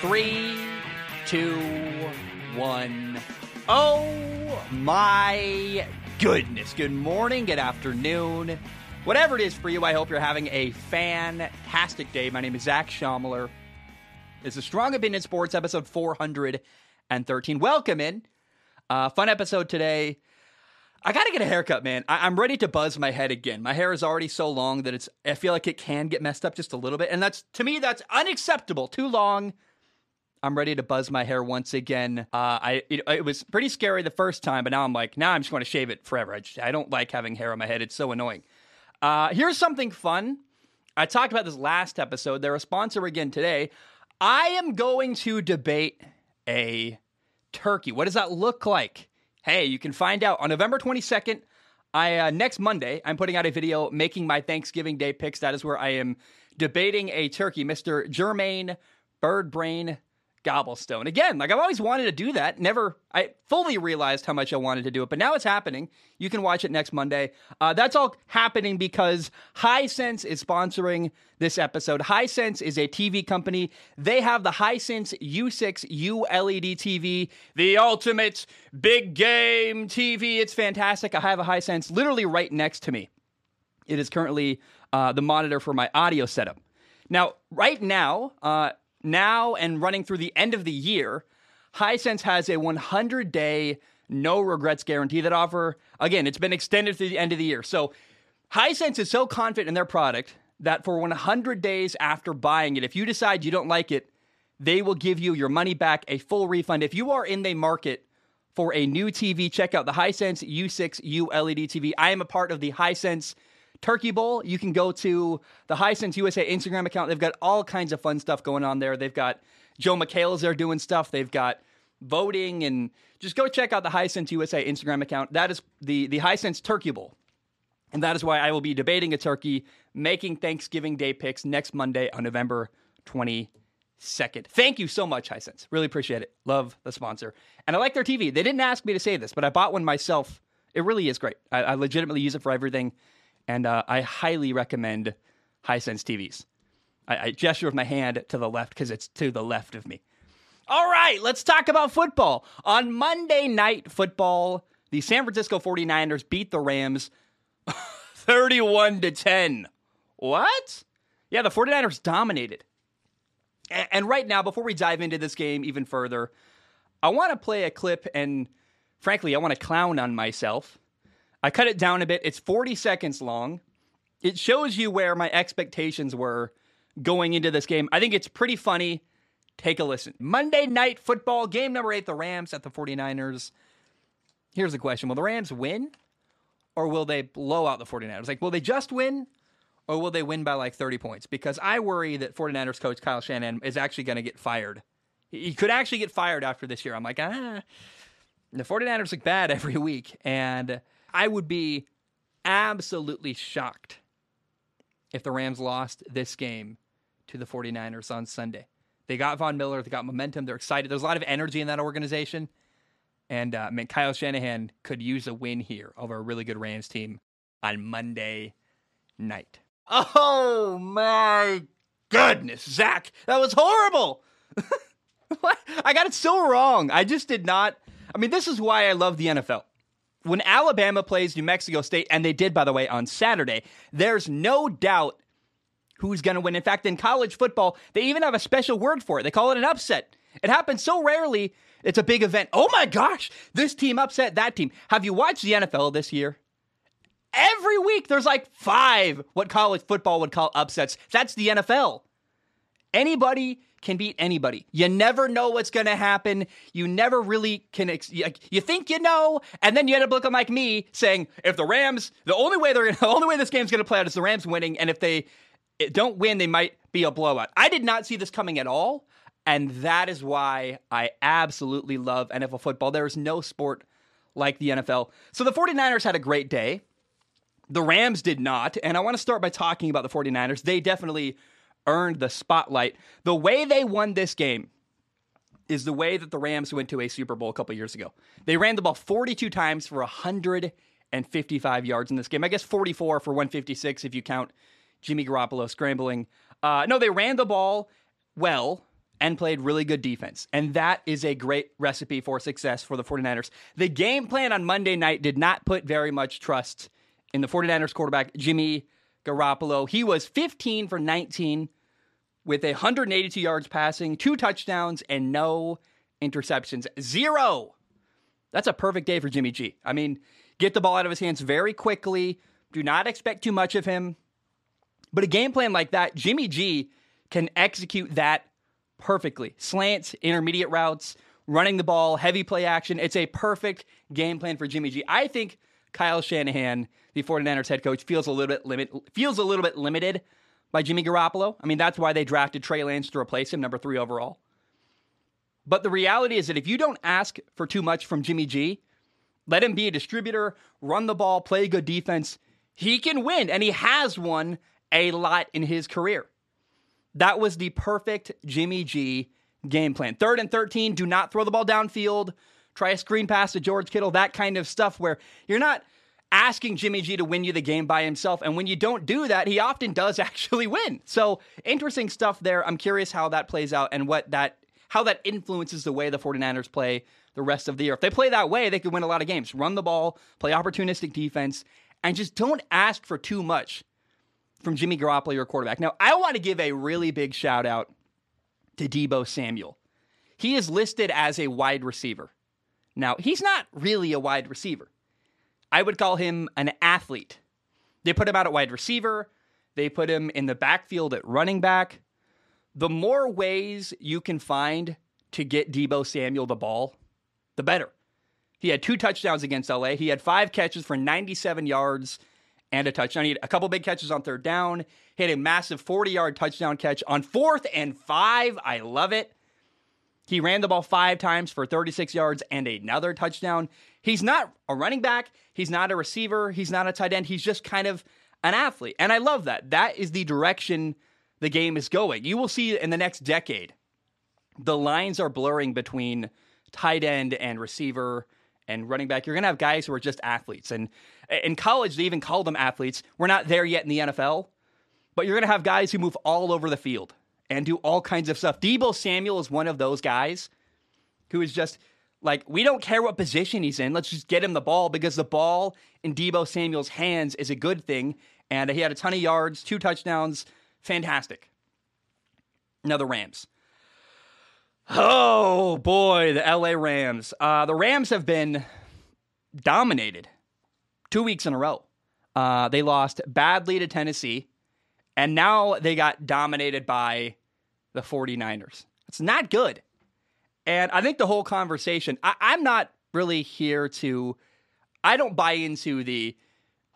Three, two, one. Oh my goodness. Good morning, good afternoon. Whatever it is for you, I hope you're having a fantastic day. My name is Zach Schomler. It's a Strong Opinion Sports episode 413. Welcome in. Uh, fun episode today. I gotta get a haircut, man. I- am ready to buzz my head again. My hair is already so long that it's. I feel like it can get messed up just a little bit, and that's to me that's unacceptable. Too long. I'm ready to buzz my hair once again. Uh, I it, it, was pretty scary the first time, but now I'm like, now I'm just going to shave it forever. I, just, I don't like having hair on my head. It's so annoying. Uh, here's something fun. I talked about this last episode. They're a sponsor again today. I am going to debate a turkey. What does that look like? Hey, you can find out on November 22nd. I uh, next Monday, I'm putting out a video making my Thanksgiving Day picks. That is where I am debating a turkey, Mr. Jermaine Birdbrain Gobblestone. Again, like I've always wanted to do that. Never, I fully realized how much I wanted to do it, but now it's happening. You can watch it next Monday. Uh, that's all happening because Hisense is sponsoring this episode. Hisense is a TV company. They have the Hisense U6 ULED TV, the ultimate big game TV. It's fantastic. I have a Hisense literally right next to me. It is currently uh, the monitor for my audio setup. Now, right now, uh, now and running through the end of the year, Hisense has a 100 day no regrets guarantee that offer. Again, it's been extended through the end of the year. So Hisense is so confident in their product that for 100 days after buying it, if you decide you don't like it, they will give you your money back, a full refund. If you are in the market for a new TV, check out the Hisense U6 ULED TV. I am a part of the Hisense Turkey Bowl. You can go to the Hisense USA Instagram account. They've got all kinds of fun stuff going on there. They've got Joel McHale's there doing stuff. They've got voting and just go check out the Hisense USA Instagram account. That is the the Hisense Turkey Bowl. And that is why I will be debating a turkey, making Thanksgiving Day picks next Monday on November 22nd. Thank you so much, Hisense. Really appreciate it. Love the sponsor. And I like their TV. They didn't ask me to say this, but I bought one myself. It really is great. I, I legitimately use it for everything and uh, I highly recommend Hisense TVs. I, I gesture with my hand to the left because it's to the left of me. All right, let's talk about football. On Monday Night Football, the San Francisco 49ers beat the Rams 31 to 10. What? Yeah, the 49ers dominated. And right now, before we dive into this game even further, I want to play a clip and frankly, I want to clown on myself I cut it down a bit. It's 40 seconds long. It shows you where my expectations were going into this game. I think it's pretty funny. Take a listen. Monday night football, game number eight, the Rams at the 49ers. Here's the question Will the Rams win or will they blow out the 49ers? Like, will they just win or will they win by like 30 points? Because I worry that 49ers coach Kyle Shanahan is actually going to get fired. He could actually get fired after this year. I'm like, ah, the 49ers look bad every week. And I would be absolutely shocked if the Rams lost this game to the 49ers on Sunday. They got Von Miller, they got momentum, they're excited. There's a lot of energy in that organization. And uh, I mean, Kyle Shanahan could use a win here over a really good Rams team on Monday night. Oh my goodness, Zach, that was horrible. what? I got it so wrong. I just did not. I mean, this is why I love the NFL when Alabama plays New Mexico State, and they did, by the way, on Saturday, there's no doubt who's going to win. In fact, in college football, they even have a special word for it. They call it an upset. It happens so rarely, it's a big event. Oh my gosh, this team upset that team. Have you watched the NFL this year? Every week, there's like five what college football would call upsets. That's the NFL. Anybody can beat anybody. You never know what's going to happen. You never really can. Ex- you think you know, and then you end up looking like me saying, if the Rams, the only way they're the only way this game's going to play out is the Rams winning, and if they eh, don't win, they might be a blowout. I did not see this coming at all, and that is why I absolutely love NFL football. There is no sport like the NFL. So the 49ers had a great day. The Rams did not, and I want to start by talking about the 49ers. They definitely earned the spotlight. The way they won this game is the way that the Rams went to a Super Bowl a couple years ago. They ran the ball 42 times for 155 yards in this game. I guess 44 for 156 if you count Jimmy Garoppolo scrambling. Uh, no, they ran the ball well, and played really good defense. And that is a great recipe for success for the 49ers. The game plan on Monday night did not put very much trust in the 49ers quarterback, Jimmy Garoppolo. He was 15 for 19 with 182 yards passing, two touchdowns, and no interceptions. Zero. That's a perfect day for Jimmy G. I mean, get the ball out of his hands very quickly. Do not expect too much of him. But a game plan like that, Jimmy G can execute that perfectly. Slants, intermediate routes, running the ball, heavy play action. It's a perfect game plan for Jimmy G. I think Kyle Shanahan, the 49ers head coach, feels a little bit limit feels a little bit limited by Jimmy Garoppolo. I mean, that's why they drafted Trey Lance to replace him, number three overall. But the reality is that if you don't ask for too much from Jimmy G, let him be a distributor, run the ball, play good defense, he can win. And he has won a lot in his career. That was the perfect Jimmy G game plan. Third and 13, do not throw the ball downfield. Try a screen pass to George Kittle, that kind of stuff where you're not asking Jimmy G to win you the game by himself. And when you don't do that, he often does actually win. So interesting stuff there. I'm curious how that plays out and what that how that influences the way the 49ers play the rest of the year. If they play that way, they could win a lot of games. Run the ball, play opportunistic defense, and just don't ask for too much from Jimmy Garoppolo, your quarterback. Now, I want to give a really big shout out to Deebo Samuel. He is listed as a wide receiver. Now, he's not really a wide receiver. I would call him an athlete. They put him out at wide receiver, they put him in the backfield at running back. The more ways you can find to get Deebo Samuel the ball, the better. He had two touchdowns against LA. He had five catches for 97 yards and a touchdown. He had a couple big catches on third down. He had a massive 40 yard touchdown catch on fourth and five. I love it. He ran the ball five times for 36 yards and another touchdown. He's not a running back. He's not a receiver. He's not a tight end. He's just kind of an athlete. And I love that. That is the direction the game is going. You will see in the next decade, the lines are blurring between tight end and receiver and running back. You're going to have guys who are just athletes. And in college, they even call them athletes. We're not there yet in the NFL, but you're going to have guys who move all over the field and do all kinds of stuff. Deebo Samuel is one of those guys who is just like, we don't care what position he's in. Let's just get him the ball because the ball in Deebo Samuel's hands is a good thing. And he had a ton of yards, two touchdowns. Fantastic. Now, the Rams. Oh boy, the LA Rams. Uh, the Rams have been dominated two weeks in a row. Uh, they lost badly to Tennessee, and now they got dominated by the 49ers. It's not good. And I think the whole conversation, I, am not really here to, I don't buy into the,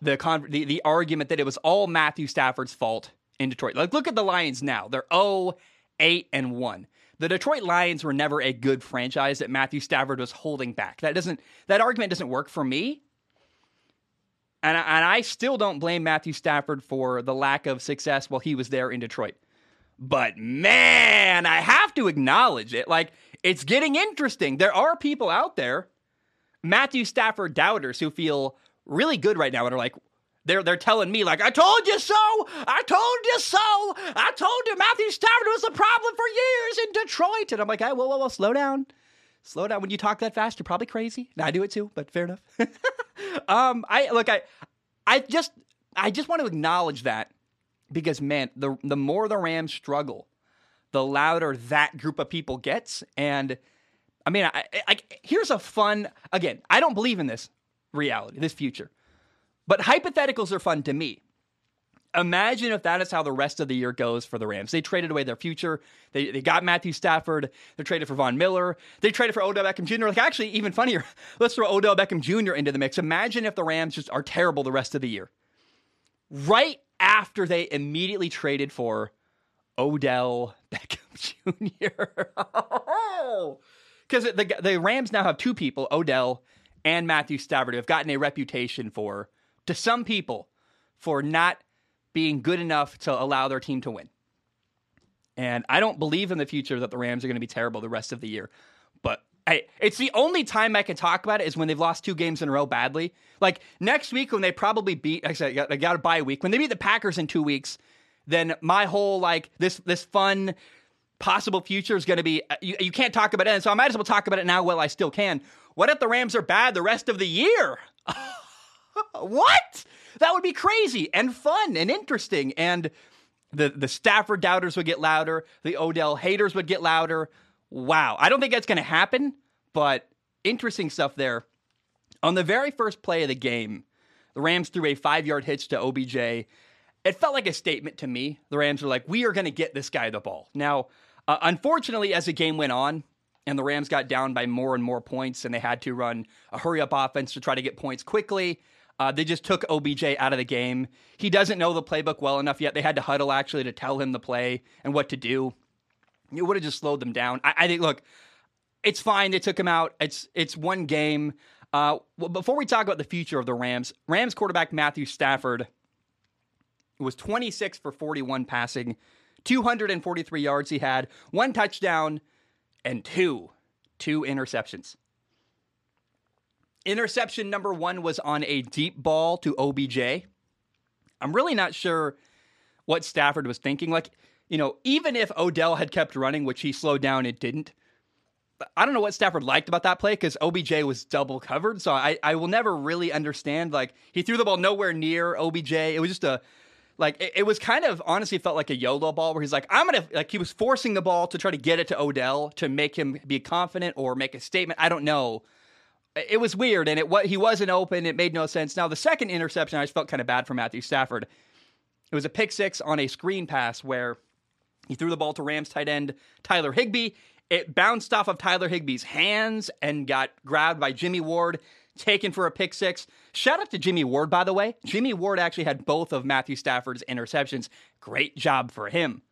the, con- the, the argument that it was all Matthew Stafford's fault in Detroit. Like, look at the Lions now. They're 0, 8, and 1. The Detroit Lions were never a good franchise that Matthew Stafford was holding back. That doesn't that argument doesn't work for me. And I, and I still don't blame Matthew Stafford for the lack of success while he was there in Detroit. But man, I have to acknowledge it. Like, it's getting interesting. There are people out there, Matthew Stafford doubters, who feel really good right now and are like, they're they're telling me like I told you so, I told you so, I told you Matthew Stafford was the problem for years in Detroit, and I'm like, hey, whoa, whoa, whoa, slow down, slow down. When you talk that fast, you're probably crazy. And I do it too, but fair enough. um, I look, I, I just, I just want to acknowledge that because man, the the more the Rams struggle, the louder that group of people gets, and I mean, I, I here's a fun again. I don't believe in this reality, this future. But hypotheticals are fun to me. Imagine if that is how the rest of the year goes for the Rams. They traded away their future. They, they got Matthew Stafford. They traded for Von Miller. They traded for Odell Beckham Jr. Like, actually, even funnier, let's throw Odell Beckham Jr. into the mix. Imagine if the Rams just are terrible the rest of the year. Right after they immediately traded for Odell Beckham Jr. Because the, the Rams now have two people, Odell and Matthew Stafford, who have gotten a reputation for to some people for not being good enough to allow their team to win. And I don't believe in the future that the Rams are going to be terrible the rest of the year. But I, it's the only time I can talk about it is when they've lost two games in a row badly. Like next week when they probably beat, like I said, I got a bye week. When they beat the Packers in two weeks, then my whole like this this fun possible future is going to be uh, you, you can't talk about it, And so I might as well talk about it now while I still can. What if the Rams are bad the rest of the year? what? That would be crazy and fun and interesting. And the, the Stafford doubters would get louder. The Odell haters would get louder. Wow. I don't think that's going to happen, but interesting stuff there. On the very first play of the game, the Rams threw a five yard hitch to OBJ. It felt like a statement to me. The Rams were like, we are going to get this guy the ball. Now, uh, unfortunately, as the game went on, and the Rams got down by more and more points, and they had to run a hurry up offense to try to get points quickly. Uh, they just took OBJ out of the game. He doesn't know the playbook well enough yet. They had to huddle actually to tell him the play and what to do. It would have just slowed them down. I, I, think. Look, it's fine. They took him out. It's it's one game. Uh, well, before we talk about the future of the Rams, Rams quarterback Matthew Stafford was 26 for 41 passing, 243 yards he had, one touchdown, and two two interceptions. Interception number one was on a deep ball to OBJ. I'm really not sure what Stafford was thinking. Like, you know, even if Odell had kept running, which he slowed down, it didn't. I don't know what Stafford liked about that play because OBJ was double covered. So I, I will never really understand. Like, he threw the ball nowhere near OBJ. It was just a, like, it, it was kind of honestly felt like a YOLO ball where he's like, I'm going to, like, he was forcing the ball to try to get it to Odell to make him be confident or make a statement. I don't know it was weird, and it what he wasn't open. It made no sense. Now the second interception, I just felt kind of bad for Matthew Stafford. It was a pick six on a screen pass where he threw the ball to Rams tight end Tyler Higbee. It bounced off of Tyler Higbee's hands and got grabbed by Jimmy Ward, taken for a pick six. Shout out to Jimmy Ward, by the way. Jimmy Ward actually had both of Matthew Stafford's interceptions. Great job for him.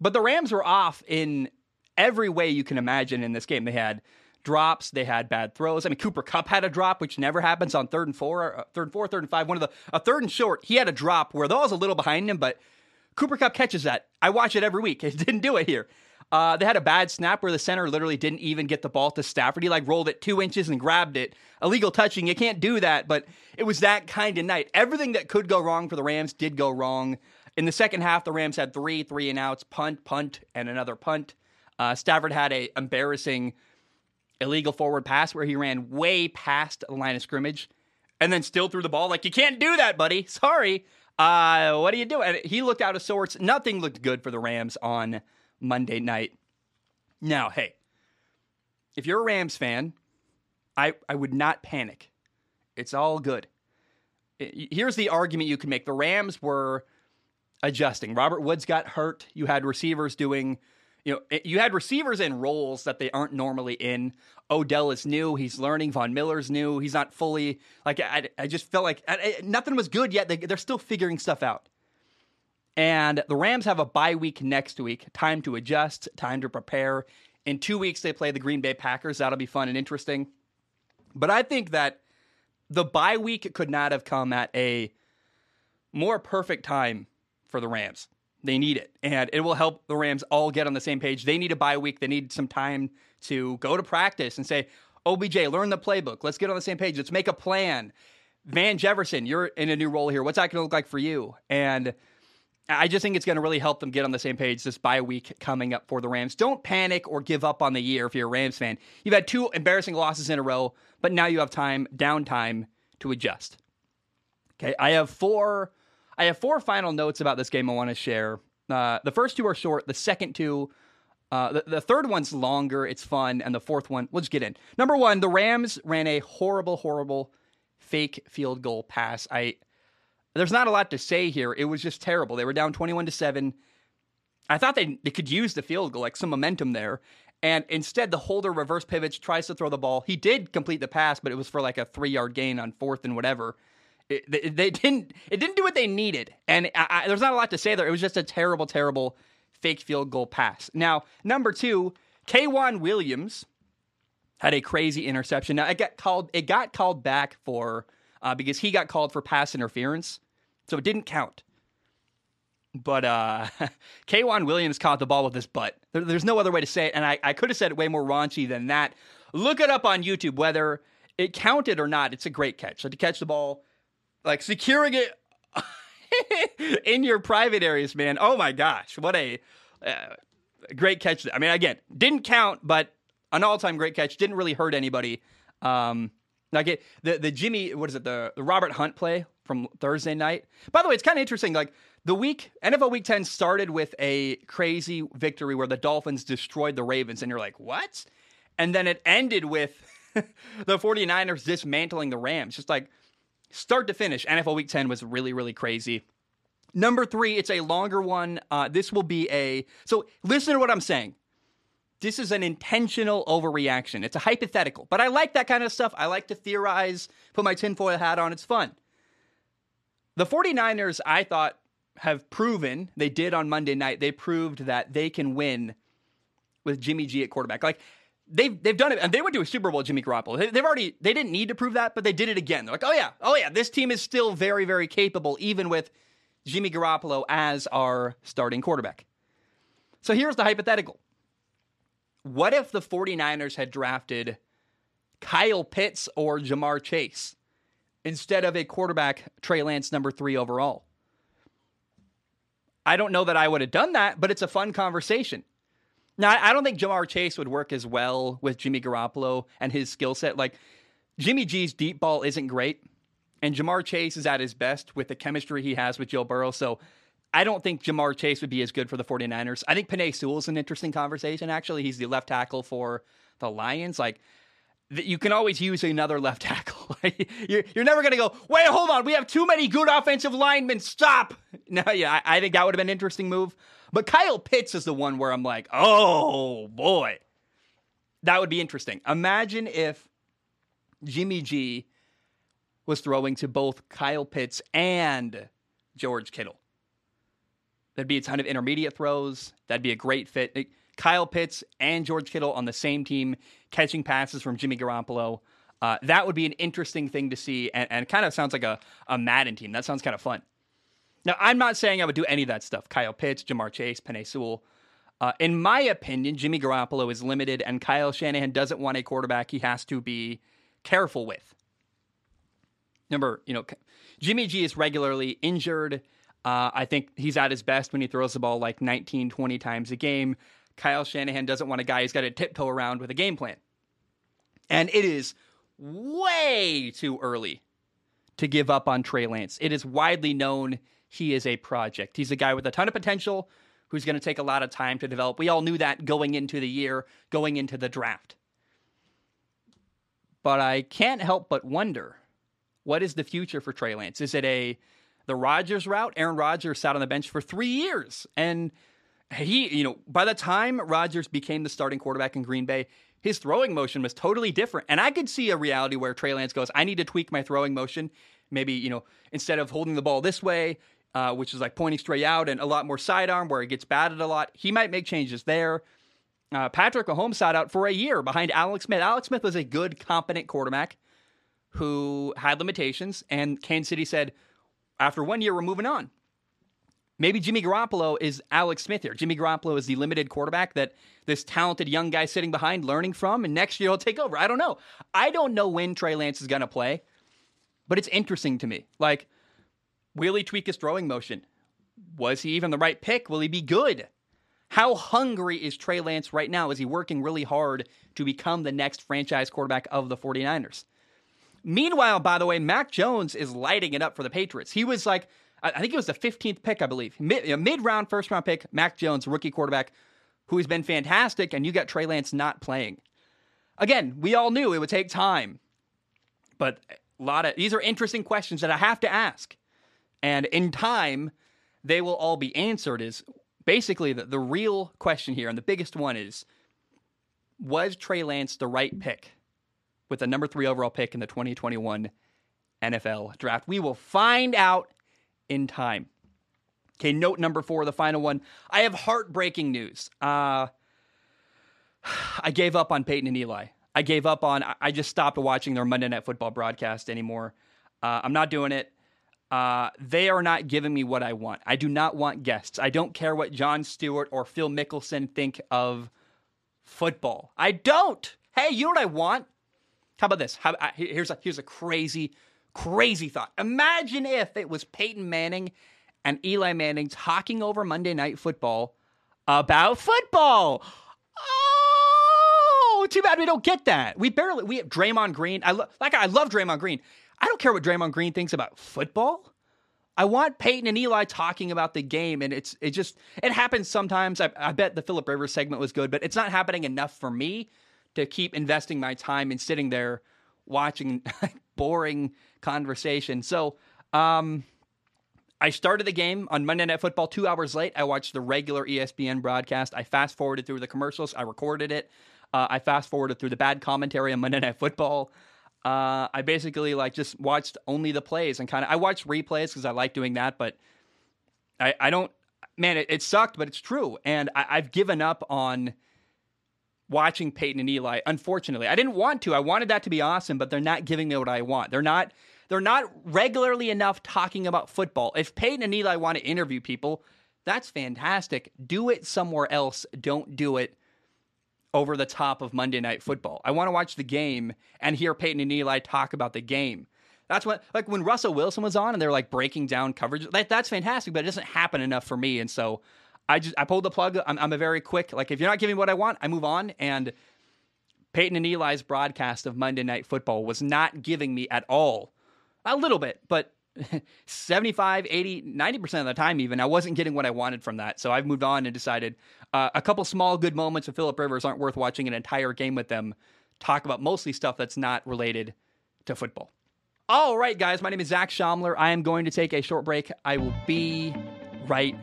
But the Rams were off in every way you can imagine in this game. They had drops. They had bad throws. I mean, Cooper Kupp had a drop, which never happens on third and four, uh, third and four, third and five. One of the a third and short, he had a drop where the was a little behind him, but Cooper Kupp catches that. I watch it every week. It didn't do it here. Uh, they had a bad snap where the center literally didn't even get the ball to Stafford. He like rolled it two inches and grabbed it. Illegal touching. You can't do that, but it was that kind of night. Everything that could go wrong for the Rams did go wrong. In the second half, the Rams had three three and outs, punt, punt, and another punt. Uh, Stafford had a embarrassing illegal forward pass where he ran way past the line of scrimmage and then still threw the ball. Like, you can't do that, buddy. Sorry. Uh, what do you do? And he looked out of sorts. Nothing looked good for the Rams on Monday night. Now, hey, if you're a Rams fan, I, I would not panic. It's all good. Here's the argument you can make the Rams were adjusting. Robert Woods got hurt. You had receivers doing you know, you had receivers in roles that they aren't normally in. Odell is new; he's learning. Von Miller's new; he's not fully like. I, I just felt like I, nothing was good yet. They, they're still figuring stuff out. And the Rams have a bye week next week. Time to adjust. Time to prepare. In two weeks, they play the Green Bay Packers. That'll be fun and interesting. But I think that the bye week could not have come at a more perfect time for the Rams. They need it, and it will help the Rams all get on the same page. They need a bye week. They need some time to go to practice and say, OBJ, learn the playbook. Let's get on the same page. Let's make a plan. Van Jefferson, you're in a new role here. What's that going to look like for you? And I just think it's going to really help them get on the same page this bye week coming up for the Rams. Don't panic or give up on the year if you're a Rams fan. You've had two embarrassing losses in a row, but now you have time, downtime to adjust. Okay, I have four I have four final notes about this game I want to share. Uh, the first two are short. The second two, uh, the, the third one's longer. It's fun, and the fourth one, just get in. Number one, the Rams ran a horrible, horrible fake field goal pass. I there's not a lot to say here. It was just terrible. They were down 21 to seven. I thought they they could use the field goal, like some momentum there. And instead, the holder reverse pivots, tries to throw the ball. He did complete the pass, but it was for like a three yard gain on fourth and whatever. It, they, didn't. It didn't do what they needed, and I, I, there's not a lot to say there. It was just a terrible, terrible fake field goal pass. Now, number two, K'Waun Williams had a crazy interception. Now it got called. It got called back for uh, because he got called for pass interference, so it didn't count. But uh, K'Waun Williams caught the ball with his butt. There, there's no other way to say it, and I, I could have said it way more raunchy than that. Look it up on YouTube whether it counted or not. It's a great catch. So to catch the ball like securing it in your private areas, man. Oh my gosh, what a uh, great catch. I mean, again, didn't count, but an all-time great catch. Didn't really hurt anybody. Um, like it, the the Jimmy, what is it? The, the Robert Hunt play from Thursday night. By the way, it's kind of interesting. Like the week NFL Week Ten started with a crazy victory where the Dolphins destroyed the Ravens, and you're like, what? And then it ended with the 49ers dismantling the Rams. Just like start to finish, NFL Week 10 was really, really crazy. Number three, it's a longer one. Uh, this will be a. So listen to what I'm saying. This is an intentional overreaction. It's a hypothetical, but I like that kind of stuff. I like to theorize, put my tinfoil hat on. It's fun. The 49ers, I thought, have proven, they did on Monday night, they proved that they can win with Jimmy G at quarterback. Like, they've they've done it, and they went to a Super Bowl. Jimmy Garoppolo. They, have already they didn't need to prove that, but they did it again. They're like, oh yeah, oh yeah, this team is still very very capable, even with Jimmy Garoppolo as our starting quarterback. So here's the hypothetical: What if the 49ers had drafted Kyle Pitts or Ja'Marr Chase instead of a quarterback Trey Lance number three overall? I don't know that I would have done that, but it's a fun conversation. Now, I don't think Ja'Marr Chase would work as well with Jimmy Garoppolo and his skill set. Like, Jimmy G's deep ball isn't great, and Ja'Marr Chase is at his best with the chemistry he has with Joe Burrow. So, I don't think Ja'Marr Chase would be as good for the 49ers. I think Penei Sewell is an interesting conversation, actually. He's the left tackle for the Lions. Like, you can always use another left tackle. you're, you're never going to go, wait, hold on. We have too many good offensive linemen. Stop. No, yeah, I, I think that would have been an interesting move. But Kyle Pitts is the one where I'm like, oh boy, that would be interesting. Imagine if Jimmy G was throwing to both Kyle Pitts and George Kittle. That'd be a ton of intermediate throws. That'd be a great fit. Kyle Pitts and George Kittle on the same team catching passes from Jimmy Garoppolo. Uh, that would be an interesting thing to see, and, and kind of sounds like a, a Madden team. That sounds kind of fun. Now, I'm not saying I would do any of that stuff. Kyle Pitts, Ja'Marr Chase, Penei Sewell. Uh, in my opinion, Jimmy Garoppolo is limited, and Kyle Shanahan doesn't want a quarterback he has to be careful with. Number, you know, Jimmy G is regularly injured. Uh, I think he's at his best when he throws the ball like 19, 20 times a game. Kyle Shanahan doesn't want a guy who's got to tiptoe around with a game plan. And it is way too early to give up on Trey Lance. It is widely known he is a project. He's a guy with a ton of potential who's going to take a lot of time to develop. We all knew that going into the year, going into the draft. But I can't help but wonder what is the future for Trey Lance? Is it a the Rodgers route? Aaron Rodgers sat on the bench for three years. And he, you know, by the time Rodgers became the starting quarterback in Green Bay, his throwing motion was totally different. And I could see a reality where Trey Lance goes, I need to tweak my throwing motion. Maybe, you know, instead of holding the ball this way, uh, which is like pointing straight out and a lot more sidearm where he gets batted a lot. He might make changes there. Uh, Patrick Mahomes sat out for a year behind Alex Smith. Alex Smith was a good, competent quarterback who had limitations, and Kansas City said, after one year, we're moving on. Maybe Jimmy Garoppolo is Alex Smith here. Jimmy Garoppolo is the limited quarterback that this talented young guy sitting behind learning from, and next year he'll take over. I don't know. I don't know when Trey Lance is going to play, but it's interesting to me. Like, Will he tweak his throwing motion? Was he even the right pick? Will he be good? How hungry is Trey Lance right now? Is he working really hard to become the next franchise quarterback of the 49ers? Meanwhile, by the way, Mac Jones is lighting it up for the Patriots. He was like, I think it was the 15th pick, I believe. Mid round, first round pick, Mac Jones, rookie quarterback, who has been fantastic, and you got Trey Lance not playing. Again, we all knew it would take time, but a lot of these are interesting questions that I have to ask. And in time, they will all be answered. Is basically the, the real question here, and the biggest one is was Trey Lance the right pick with the number three overall pick in the 2021 NFL draft? We will find out in time. Okay, note number four, the final one. I have heartbreaking news. Uh, I gave up on Peyton and Eli. I gave up on, I just stopped watching their Monday Night Football broadcast anymore. Uh, I'm not doing it. Uh, they are not giving me what I want. I do not want guests. I don't care what Jon Stewart or Phil Mickelson think of football. I don't. Hey, you know what I want? How about this? How, here's a here's a crazy, crazy thought. Imagine if it was Peyton Manning and Eli Manning talking over Monday Night Football about football. Oh, too bad we don't get that. We barely we have Draymond Green. I lo- like I love Draymond Green. I don't care what Draymond Green thinks about football. I want Peyton and Eli talking about the game, and it's it just it happens sometimes. I, I bet the Philip Rivers segment was good, but it's not happening enough for me to keep investing my time and sitting there watching boring conversation. So, um, I started the game on Monday Night Football two hours late. I watched the regular ESPN broadcast. I fast forwarded through the commercials. I recorded it. Uh, I fast forwarded through the bad commentary on Monday Night Football. Uh, I basically like just watched only the plays and kind of I watched replays because I like doing that, but I, I don't. Man, it, it sucked, but it's true, and I, I've given up on watching Peyton and Eli. Unfortunately, I didn't want to. I wanted that to be awesome, but they're not giving me what I want. They're not. They're not regularly enough talking about football. If Peyton and Eli want to interview people, that's fantastic. Do it somewhere else. Don't do it over the top of Monday Night Football. I want to watch the game and hear Peyton and Eli talk about the game. That's what, like when Russell Wilson was on and they're like breaking down coverage. Like, that's fantastic, but it doesn't happen enough for me. And so I just I pulled the plug. I'm, I'm a very quick like if you're not giving me what I want, I move on. And Peyton and Eli's broadcast of Monday Night Football was not giving me at all. A little bit, but 75, 80, 90% of the time, even, I wasn't getting what I wanted from that. So I've moved on and decided uh, a couple small good moments of Philip Rivers aren't worth watching an entire game with them. Talk about mostly stuff that's not related to football. All right, guys, my name is Zach Shomler. I am going to take a short break. I will be right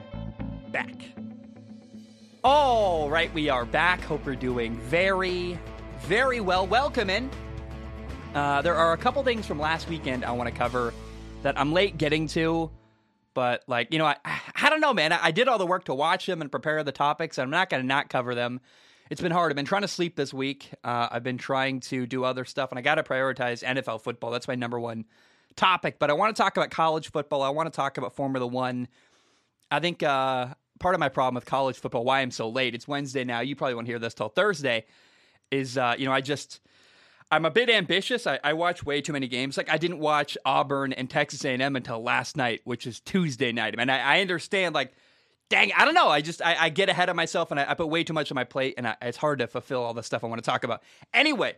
back. All right, we are back. Hope you're doing very, very well. Welcome in. Uh, there are a couple things from last weekend I want to cover that I'm late getting to, but like you know, I I don't know, man. I, I did all the work to watch them and prepare the topics. and I'm not going to not cover them. It's been hard. I've been trying to sleep this week. Uh, I've been trying to do other stuff, and I got to prioritize NFL football. That's my number one topic. But I want to talk about college football. I want to talk about Formula One. I think uh, part of my problem with college football, why I'm so late, it's Wednesday now. You probably won't hear this till Thursday. Is uh, you know I just I'm a bit ambitious. I, I, watch way too many games. Like I didn't watch Auburn and Texas A&M until last night, which is Tuesday night. I mean, I, I understand. Like, dang, I don't know. I just I, I get ahead of myself and I, put way too much on my plate, and it's hard to fulfill all the stuff I want to talk about. Anyway,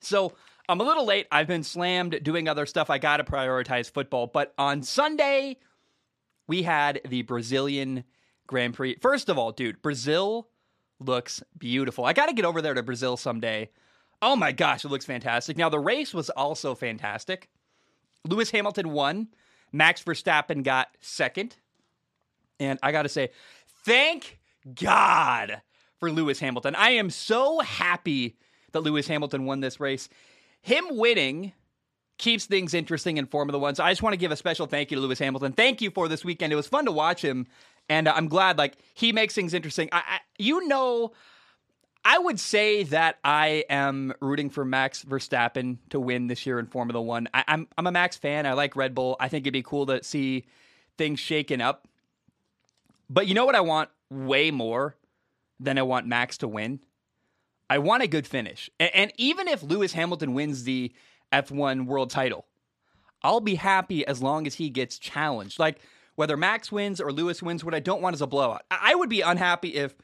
so I'm a little late. I've been slammed doing other stuff. I got to prioritize football. But on Sunday, we had the Brazilian Grand Prix. First of all, dude, Brazil looks beautiful. I got to get over there to Brazil someday. Oh my gosh, it looks fantastic. Now, the race was also fantastic. Lewis Hamilton won. Max Verstappen got second. And I got to say, thank God for Lewis Hamilton. I am so happy that Lewis Hamilton won this race. Him winning keeps things interesting in Formula One. So I just want to give a special thank you to Lewis Hamilton. Thank you for this weekend. It was fun to watch him, and uh, I'm glad like he makes things interesting. I, I you know I would say that I am rooting for Max Verstappen to win this year in Formula One. I, am I'm, I'm a Max fan. I like Red Bull. I think it'd be cool to see things shaken up. But you know what I want way more than I want Max to win? I want a good finish. And, and even if Lewis Hamilton wins the F1 world title, I'll be happy as long as he gets challenged. Like whether Max wins or Lewis wins, what I don't want is a blowout. I, would be unhappy if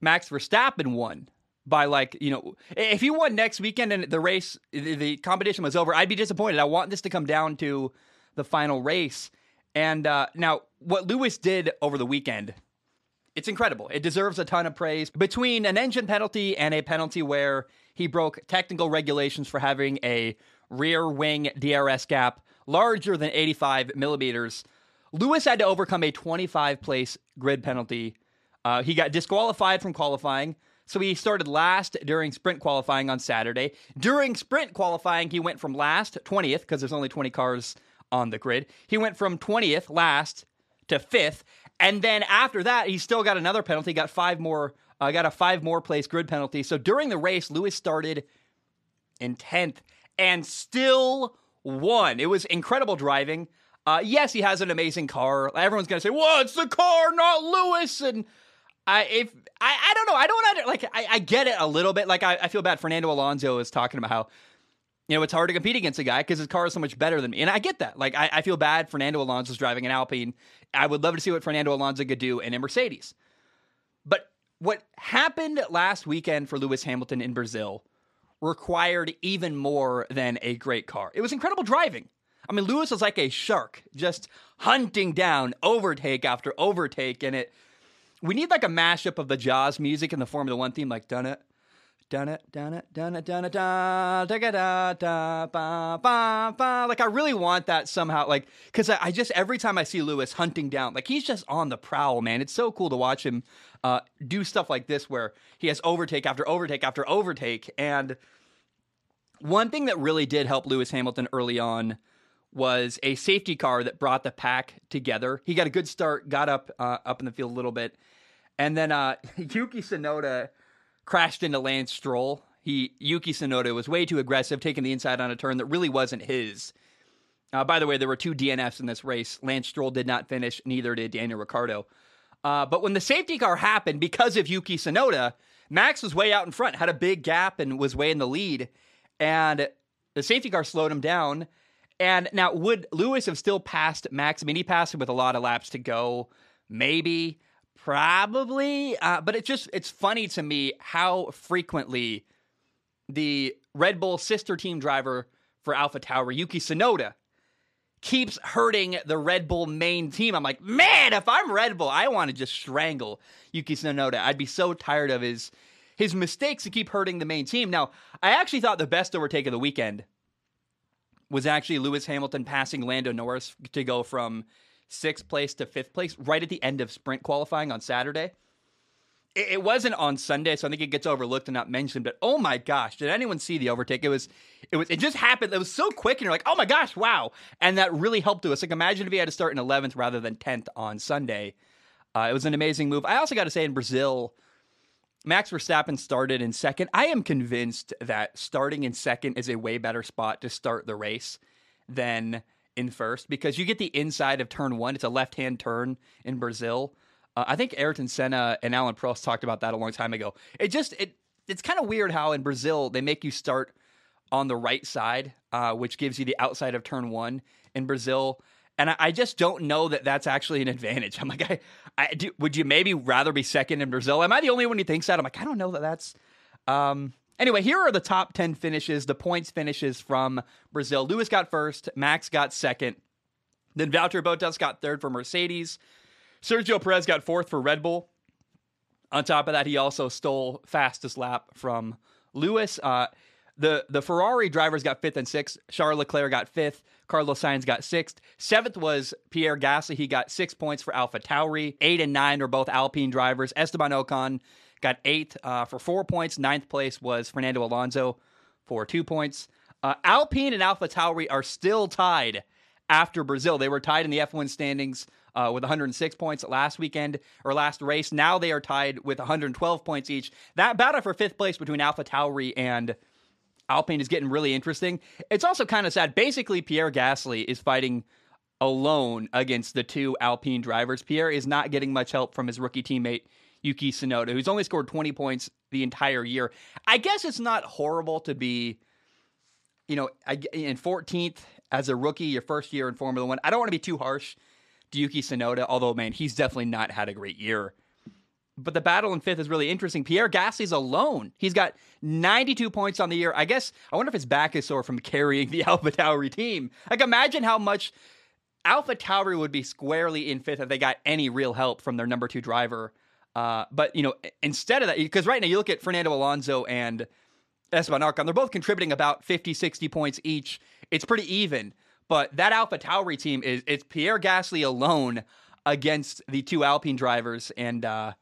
Max Verstappen won by like you know if he won next weekend and the race the, the, competition was over i'd be disappointed. I want this to come down to the final race. And uh, now what lewis did over the weekend it's incredible. It deserves a ton of praise. Between an engine penalty and a penalty where he broke technical regulations for having a rear wing drs gap larger than 85 millimeters lewis had to overcome a 25 place grid penalty uh, he got disqualified from qualifying, so he started last during sprint qualifying on Saturday. During sprint qualifying, he went from last, 20th, because there's only 20 cars on the grid. He went from 20th last to fifth, and then after that, he still got another penalty. Got five more. Uh, got a five more place grid penalty. So during the race, Lewis started in 10th and still won. It was incredible driving. Uh, yes, he has an amazing car. Everyone's gonna say, "Well, it's the car, not Lewis," and I if I, I don't know. I don't under, like I, I get it a little bit. Like I, I feel bad. Fernando Alonso is talking about how you know it's hard to compete against a guy because his car is so much better than me, and I get that. Like I, I feel bad. Fernando Alonso is driving an Alpine. I would love to see what Fernando Alonso could do in a Mercedes. But what happened last weekend for Lewis Hamilton in Brazil required even more than a great car. It was incredible driving. I mean, Lewis was like a shark, just hunting down overtake after overtake, and it. We need like a mashup of the Jaws music and the Formula One theme, like done it, done it, done it, done it, done it, da da da da ba ba ba. Like I really want that somehow, like because I, I just every time I see Lewis hunting down, like he's just on the prowl, man. It's so cool to watch him uh, do stuff like this where he has overtake after overtake after overtake, and one thing that really did help Lewis Hamilton early on was a safety car that brought the pack together. He got a good start, got up uh, up in the field a little bit, and then uh, Yuki Tsunoda crashed into Lance Stroll. He Yuki Tsunoda was way too aggressive, taking the inside on a turn that really wasn't his. Uh, by the way, there were two DNFs in this race. Lance Stroll did not finish, neither did Daniel Ricciardo. Uh, but when the safety car happened, because of Yuki Tsunoda, Max was way out in front, had a big gap, and was way in the lead. And the safety car slowed him down and now, would Lewis have still passed Max? I mean, he passed him with a lot of laps to go. Maybe, probably. Uh, but it's just, it's funny to me how frequently the Red Bull sister team driver for Alpha Tauri, Yuki Tsunoda, keeps hurting the Red Bull main team. I'm like, man, if I'm Red Bull, I want to just strangle Yuki Tsunoda. I'd be so tired of his his mistakes to keep hurting the main team. Now, I actually thought the best overtake of the weekend was actually Lewis Hamilton passing Lando Norris to go from sixth place to fifth place right at the end of sprint qualifying on Saturday. It, wasn't on Sunday, so I think it gets overlooked and not mentioned. But oh my gosh, did anyone see the overtake? It was, it was, it just happened. It was so quick, and you're like, oh my gosh, wow! And that really helped to us. Like, imagine if he had to start in 11th rather than 10th on Sunday. Uh, it was an amazing move. I also got to say, in Brazil, Max Verstappen started in second. I am convinced that starting in second is a way better spot to start the race than in first because you get the inside of turn one. It's a left hand turn in Brazil. Uh, I think Ayrton Senna and Alan Prost talked about that a long time ago. It just it it's kind of weird how in Brazil they make you start on the right side, uh, which gives you the outside of turn one. In Brazil, and I, I, just don't know that that's actually an advantage. I'm like, I, I do, would you maybe rather be second in Brazil? Am I the only one who thinks that? I'm like, I don't know that that's. Um, anyway, here are the top 10 finishes, the points finishes from Brazil. Lewis got first, Max got second, then Valtteri Bottas got third for Mercedes. Sergio Perez got fourth for Red Bull. On top of that, he also stole fastest lap from Lewis. Uh, the the Ferrari drivers got fifth and sixth. Charles Leclerc got fifth. Carlos Sainz got sixth. Seventh was Pierre Gasly. He got six points for Alpha Tauri. Eight and nine are both Alpine drivers. Esteban Ocon got eighth uh, for four points. Ninth place was Fernando Alonso for two points. Uh, Alpine and Alpha Tauri are still tied after Brazil. They were tied in the F1 standings uh, with 106 points last weekend or last race. Now they are tied with 112 points each. That battle for fifth place between Alpha Tauri and Alpine is getting really interesting. It's also kind of sad. Basically, Pierre Gasly is fighting alone against the two Alpine drivers. Pierre is not getting much help from his rookie teammate Yuki Tsunoda, who's only scored 20 points the entire year. I guess it's not horrible to be, you know, in 14th as a rookie, your first year in Formula One. I don't want to be too harsh to Yuki Tsunoda, although, man, he's definitely not had a great year but the battle in fifth is really interesting. Pierre Gasly's alone. He's got 92 points on the year. I guess I wonder if his back is sore from carrying the Alpha Tauri team. Like, imagine how much Alpha Tauri would be squarely in fifth if they got any real help from their number two driver. Uh, but you know, instead of that, because right now you look at Fernando Alonso and Esteban Ocon, they're both contributing about 50, 60 points each. It's pretty even. But that Alpha Tauri team is it's Pierre Gasly alone against the two Alpine drivers, and uh,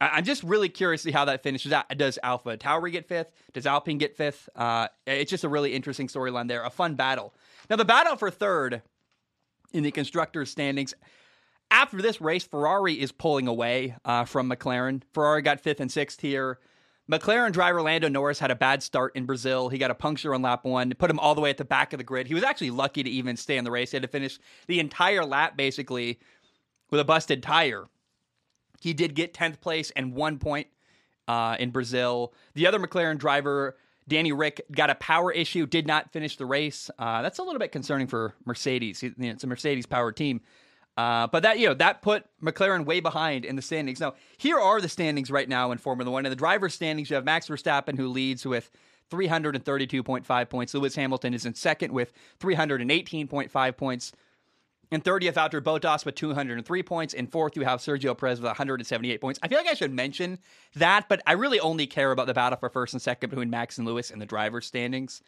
I'm just really curious to see how that finishes out. Does Alpha Tauri get fifth? Does Alpine get fifth? Uh, it's just a really interesting storyline there. A fun battle. Now, the battle for third in the constructors' standings. After this race, Ferrari is pulling away uh, from McLaren. Ferrari got fifth and sixth here. McLaren driver Lando Norris had a bad start in Brazil. He got a puncture on lap one, put him all the way at the back of the grid. He was actually lucky to even stay in the race. He had to finish the entire lap basically with a busted tire. He did get 10th place and one point uh, in Brazil. The other McLaren driver, Danny Ric, got a power issue, did not finish the race. Uh, that's a little bit concerning for Mercedes. It's a Mercedes powered team. Uh, but that you know that put McLaren way behind in the standings. Now here are the standings right now in Formula One. In the drivers' standings, you have Max Verstappen who leads with 332.5 points. Lewis Hamilton is in second with 318.5 points. In 30th, after Bottas with 203 points. In fourth, you have Sergio Perez with 178 points. I feel like I should mention that, but I really only care about the battle for first and second between Max and Lewis in the driver's standings.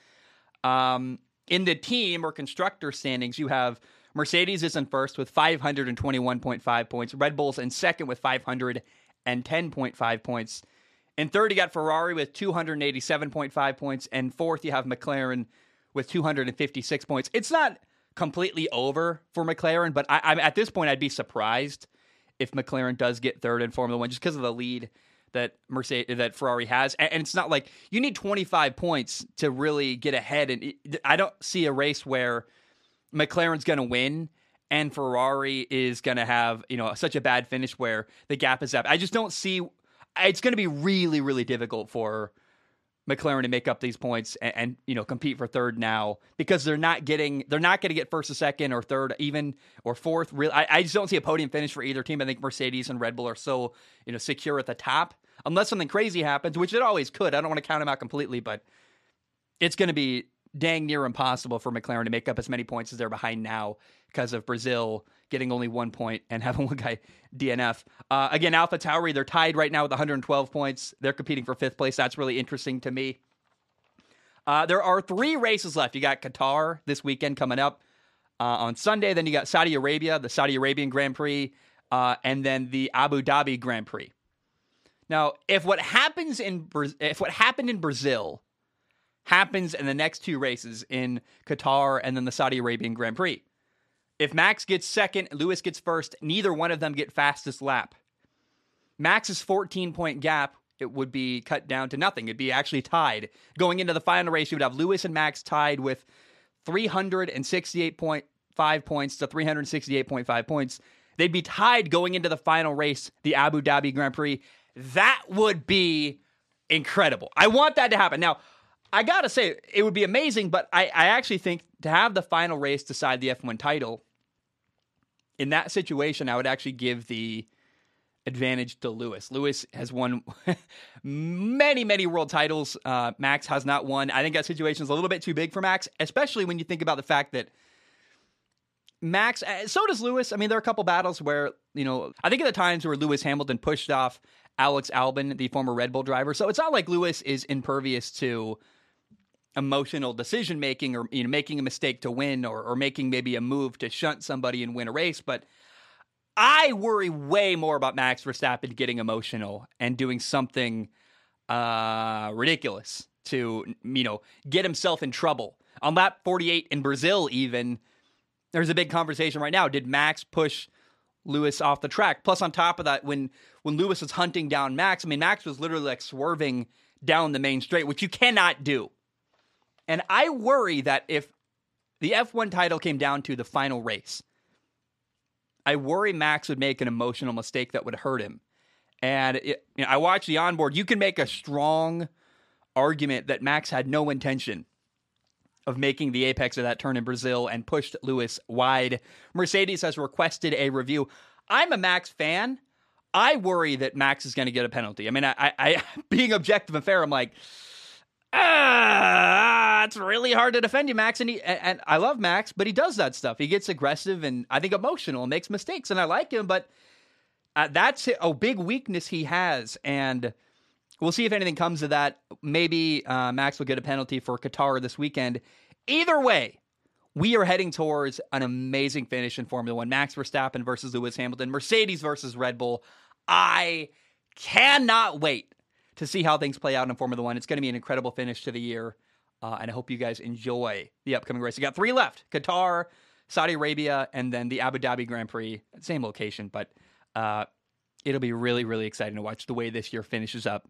Um, in the team or constructor standings, you have Mercedes is in first with 521.5 points. Red Bull's in second with 510.5 points. In third, you got Ferrari with 287.5 points. And fourth, you have McLaren with 256 points. It's not completely over for McLaren, but I, am at this point, I'd be surprised if McLaren does get third in Formula One just because of the lead that Mercedes that Ferrari has. And, and, it's not like you need 25 points to really get ahead. And I don't see a race where McLaren's going to win and Ferrari is going to have you know such a bad finish where the gap is up. I just don't see it's going to be really, really difficult for McLaren to make up these points and, and, you know compete for third now because they're not getting they're not going to get first or second or third even or fourth. Really, I, I just don't see a podium finish for either team. I think Mercedes and Red Bull are so you know secure at the top unless something crazy happens, which it always could. I don't want to count them out completely, but it's going to be dang near impossible for McLaren to make up as many points as they're behind now because of Brazil getting only one point and having one guy DNF. Uh, again, Alpha Tauri, they're tied right now with 112 points. They're competing for fifth place. That's really interesting to me. Uh, there are three races left. You got Qatar this weekend coming up uh, on Sunday. Then you got Saudi Arabia, the Saudi Arabian Grand Prix, uh, and then the Abu Dhabi Grand Prix. Now, if what happens in if what happened in Brazil happens in the next two races in Qatar and then the Saudi Arabian Grand Prix, if Max gets second, Lewis gets first, neither one of them get fastest lap. Max's 14 point gap, it would be cut down to nothing. It'd be actually tied. Going into the final race, you would have Lewis and Max tied with 368.5 points to 368.5 points. They'd be tied going into the final race, the Abu Dhabi Grand Prix. That would be incredible. I want that to happen. Now, I gotta say, it would be amazing, but I, I actually think to have the final race decide the F1 title in that situation, I would actually give the advantage to Lewis. Lewis has won many, many world titles. Uh, Max has not won. I think that situation is a little bit too big for Max, especially when you think about the fact that Max, uh, so does Lewis. I mean, there are a couple battles where, you know, I think at the times where Lewis Hamilton pushed off Alex Albon, the former Red Bull driver. So it's not like Lewis is impervious to emotional decision making or you know making a mistake to win or, or making maybe a move to shunt somebody and win a race but i worry way more about max verstappen getting emotional and doing something uh, ridiculous to you know get himself in trouble. On lap 48 in brazil even there's a big conversation right now. Did max push lewis off the track? Plus on top of that when when lewis was hunting down max i mean max was literally like swerving down the main straight which you cannot do and I worry that if the F1 title came down to the final race, I worry Max would make an emotional mistake that would hurt him. And it, you know, I watched the onboard. You can make a strong argument that Max had no intention of making the apex of that turn in Brazil and pushed Lewis wide. Mercedes has requested a review. I'm a Max fan. I worry that Max is going to get a penalty. I mean, I, I, being objective and fair, I'm like, ah, it's really hard to defend you, Max. And, he, and I love Max, but he does that stuff. He gets aggressive and I think emotional and makes mistakes, and I like him, but uh, that's a big weakness he has. And we'll see if anything comes of that. Maybe uh, Max will get a penalty for Qatar this weekend. Either way, we are heading towards an amazing finish in Formula One. Max Verstappen versus Lewis Hamilton, Mercedes versus Red Bull. I cannot wait to see how things play out in Formula One. It's going to be an incredible finish to the year. Uh, and I hope you guys enjoy the upcoming race. You got three left Qatar, Saudi Arabia, and then the Abu Dhabi Grand Prix. Same location, but uh, it'll be really, really exciting to watch the way this year finishes up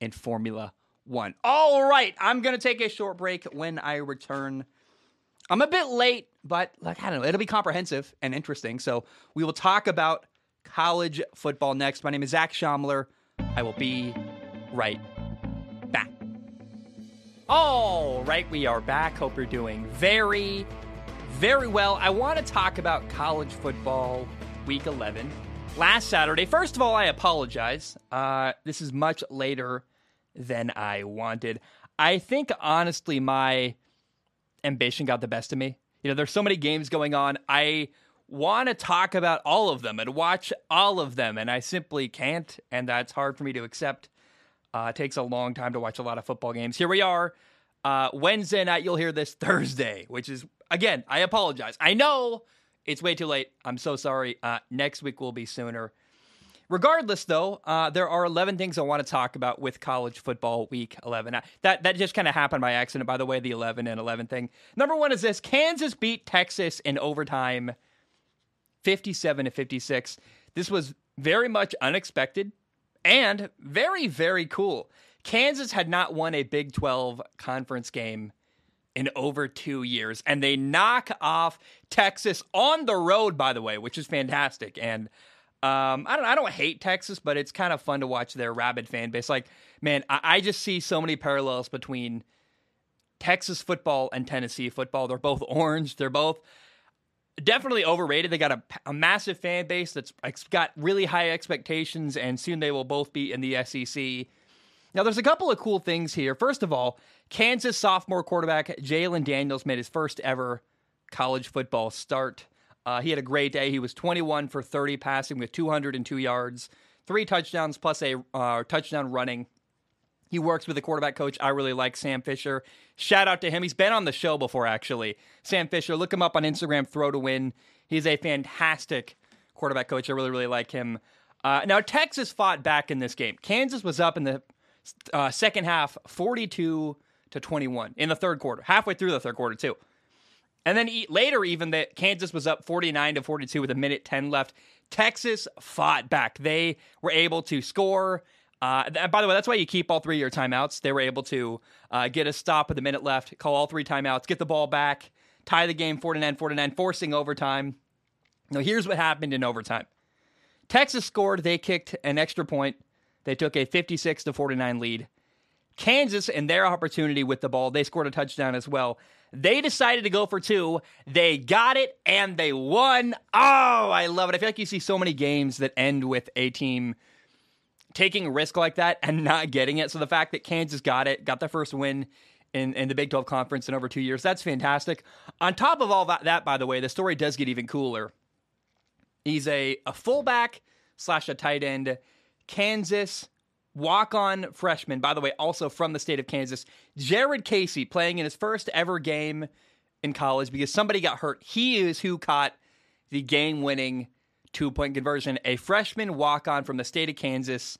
in Formula One. All right, I'm going to take a short break when I return. I'm a bit late, but like I don't know, it'll be comprehensive and interesting. So we will talk about college football next. My name is Zach Shomler. I will be right back. All right, we are back. Hope you're doing very, Very well. I want to talk about college football week 11. Last Saturday, first of all, I apologize. Uh, this is much later than I wanted. I think, honestly, my ambition got the best of me. You know, there's so many games going on. I want to talk about all of them and watch all of them, and I simply can't, and that's hard for me to accept. Uh, it takes a long time to watch a lot of football games. Here we are, uh, Wednesday night. You'll hear this Thursday, which is again, I apologize. I know it's way too late. I'm so sorry. Uh, next week will be sooner. Regardless, though, uh, there are 11 things I want to talk about with college football week 11. Uh, that that just kind of happened by accident, by the way, the 11 and 11 thing. Number one is this Kansas beat Texas in overtime 57 to 56. This was very much unexpected and very, very cool. Kansas had not won a Big 12 conference game in over two years. And they knock off Texas on the road, by the way, which is fantastic. And um, I don't I don't hate Texas, but it's kind of fun to watch their rabid fan base. Like, man, I, I just see so many parallels between Texas football and Tennessee football. They're both orange. They're both definitely overrated. They got a, a massive fan base that's got really high expectations, and soon they will both be in the SEC. Now, there's a couple of cool things here. First of all, Kansas sophomore quarterback Jalen Daniels made his first ever college football start. Uh, he had a great day. He was 21 for 30 passing with 202 yards, three touchdowns plus a uh, touchdown running. He works with a quarterback coach I really like, Sam Fisher. Shout out to him. He's been on the show before, actually. Sam Fisher, look him up on Instagram, throw to win. He's a fantastic quarterback coach. I really, really like him. Uh, now, Texas fought back in this game. Kansas was up in the uh, second half, 42 to 21 in the third quarter, halfway through the third quarter too. And then later, even that Kansas was up 49 to 42 with a minute 10 left. Texas fought back. They were able to score. Uh, by the way, that's why you keep all three of your timeouts. They were able to uh, get a stop with a minute left, call all three timeouts, get the ball back, tie the game 49 49, forcing overtime. Now, here's what happened in overtime Texas scored. They kicked an extra point. They took a 56 to 49 lead. Kansas, in their opportunity with the ball, they scored a touchdown as well. They decided to go for two. They got it and they won. Oh, I love it. I feel like you see so many games that end with a team taking a risk like that and not getting it. So the fact that Kansas got it, got the first win in, in the Big 12 conference in over two years, that's fantastic. On top of all that, that by the way, the story does get even cooler. He's a, a fullback slash a tight end. Kansas walk on freshman, by the way, also from the state of Kansas, Jared Casey, playing in his first ever game in college because somebody got hurt. He is who caught the game winning two point conversion. A freshman walk on from the state of Kansas,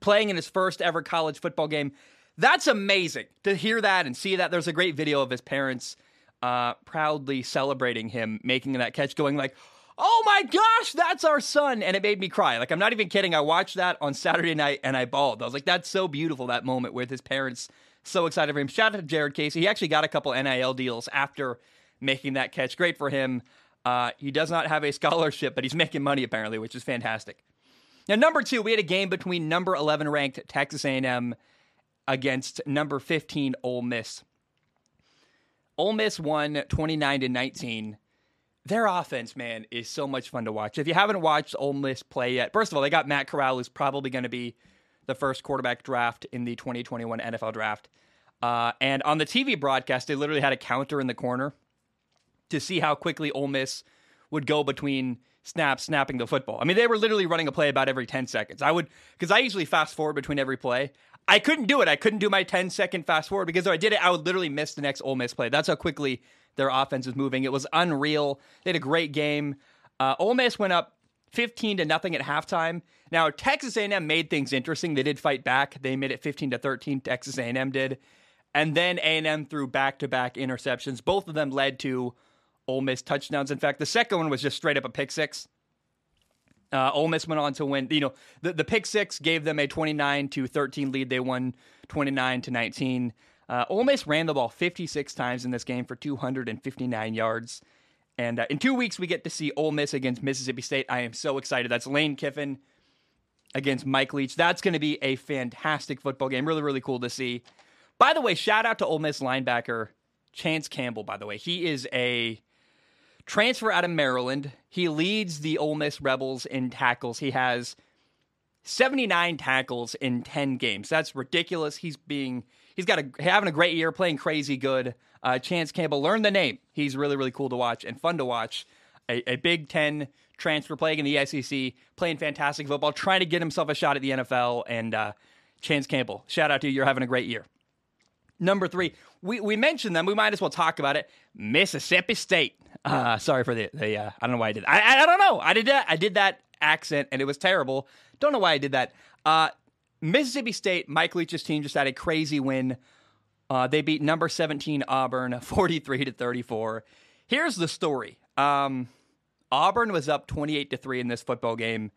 playing in his first ever college football game. That's amazing to hear that and see that. There's a great video of his parents uh, proudly celebrating him making that catch, going like, oh my gosh, that's our son. And it made me cry. Like, I'm not even kidding. I watched that on Saturday night and I bawled. I was like, that's so beautiful, that moment with his parents so excited for him. Shout out to Jared Casey. He actually got a couple NIL deals after making that catch. Great for him. Uh, he does not have a scholarship, but he's making money apparently, which is fantastic. Now, number two, we had a game between number 11 ranked Texas A&M against number 15 Ole Miss. Ole Miss won 29 to 19 their offense, man, is so much fun to watch. If you haven't watched Ole Miss play yet, first of all, they got Matt Corral, who's probably going to be the first quarterback draft in the 2021 NFL draft. Uh, and on the TV broadcast, they literally had a counter in the corner to see how quickly Ole Miss would go between snaps, snapping the football. I mean, they were literally running a play about every 10 seconds. I would, because I usually fast forward between every play. I couldn't do it. I couldn't do my 10 second fast forward because if I did it, I would literally miss the next Ole Miss play. That's how quickly their offense was moving. It was unreal. They had a great game. Uh, Ole Miss went up 15 to nothing at halftime. Now Texas A&M made things interesting. They did fight back. They made it 15 to 13. Texas A&M did, and then A&M threw back-to-back interceptions. Both of them led to Ole Miss touchdowns. In fact, the second one was just straight up a pick six. Uh, Ole Miss went on to win. You know, the, the pick six gave them a 29 to 13 lead. They won 29 to 19. Uh, Ole Miss ran the ball 56 times in this game for 259 yards. And uh, in two weeks, we get to see Ole Miss against Mississippi State. I am so excited. That's Lane Kiffin against Mike Leach. That's going to be a fantastic football game. Really, really cool to see. By the way, shout out to Ole Miss linebacker Chance Campbell. By the way, he is a transfer out of Maryland. He leads the Ole Miss Rebels in tackles. He has 79 tackles in 10 games. That's ridiculous. He's being he's got a having a great year, playing crazy good. Uh, Chance Campbell, learn the name. He's really really cool to watch and fun to watch. A, a Big Ten transfer playing in the SEC, playing fantastic football, trying to get himself a shot at the NFL. And uh, Chance Campbell, shout out to you. You're having a great year. Number three, we, we mentioned them. We might as well talk about it. Mississippi State. Uh, sorry for the, the uh, I don't know why I did. I, I, I don't know. I did that. I did that accent, and it was terrible. Don't know why I did that. Uh, Mississippi State, Mike Leach's team just had a crazy win. Uh, they beat number 17 Auburn 43 to 34. Here's the story. Um, Auburn was up 28 to 3 in this football game,